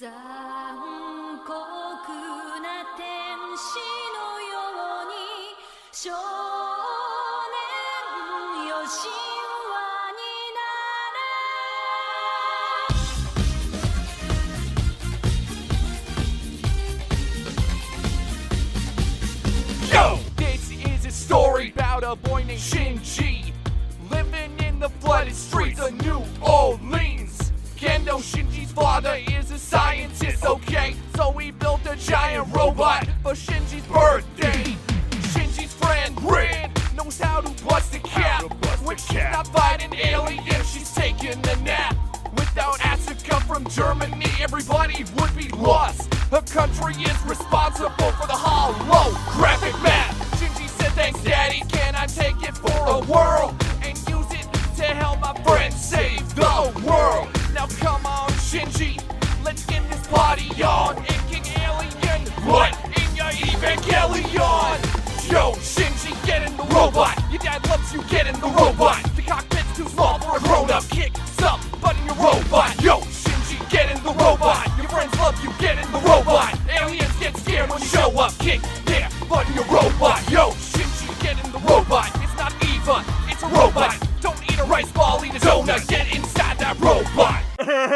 Yo. This is a story about a boy named Shinji living in the flooded streets of New Orleans. Gendo Shinji's father is a side. For Shinji's birthday. Shinji's friend Rin knows how to bust a cap. When she's not fighting aliens, she's taking a nap. Without Asuka from Germany, everybody would be lost. Her country is responsible for the holographic map. Shinji said, Thanks, Daddy. Can I take it for a whirl and use it to help my friends save the world? there. Show up, kick there, but your robot. Yo, shit, you get in the robot. It's not Eva, it's a robot. Don't eat a rice ball, eat a donut. Get inside that robot.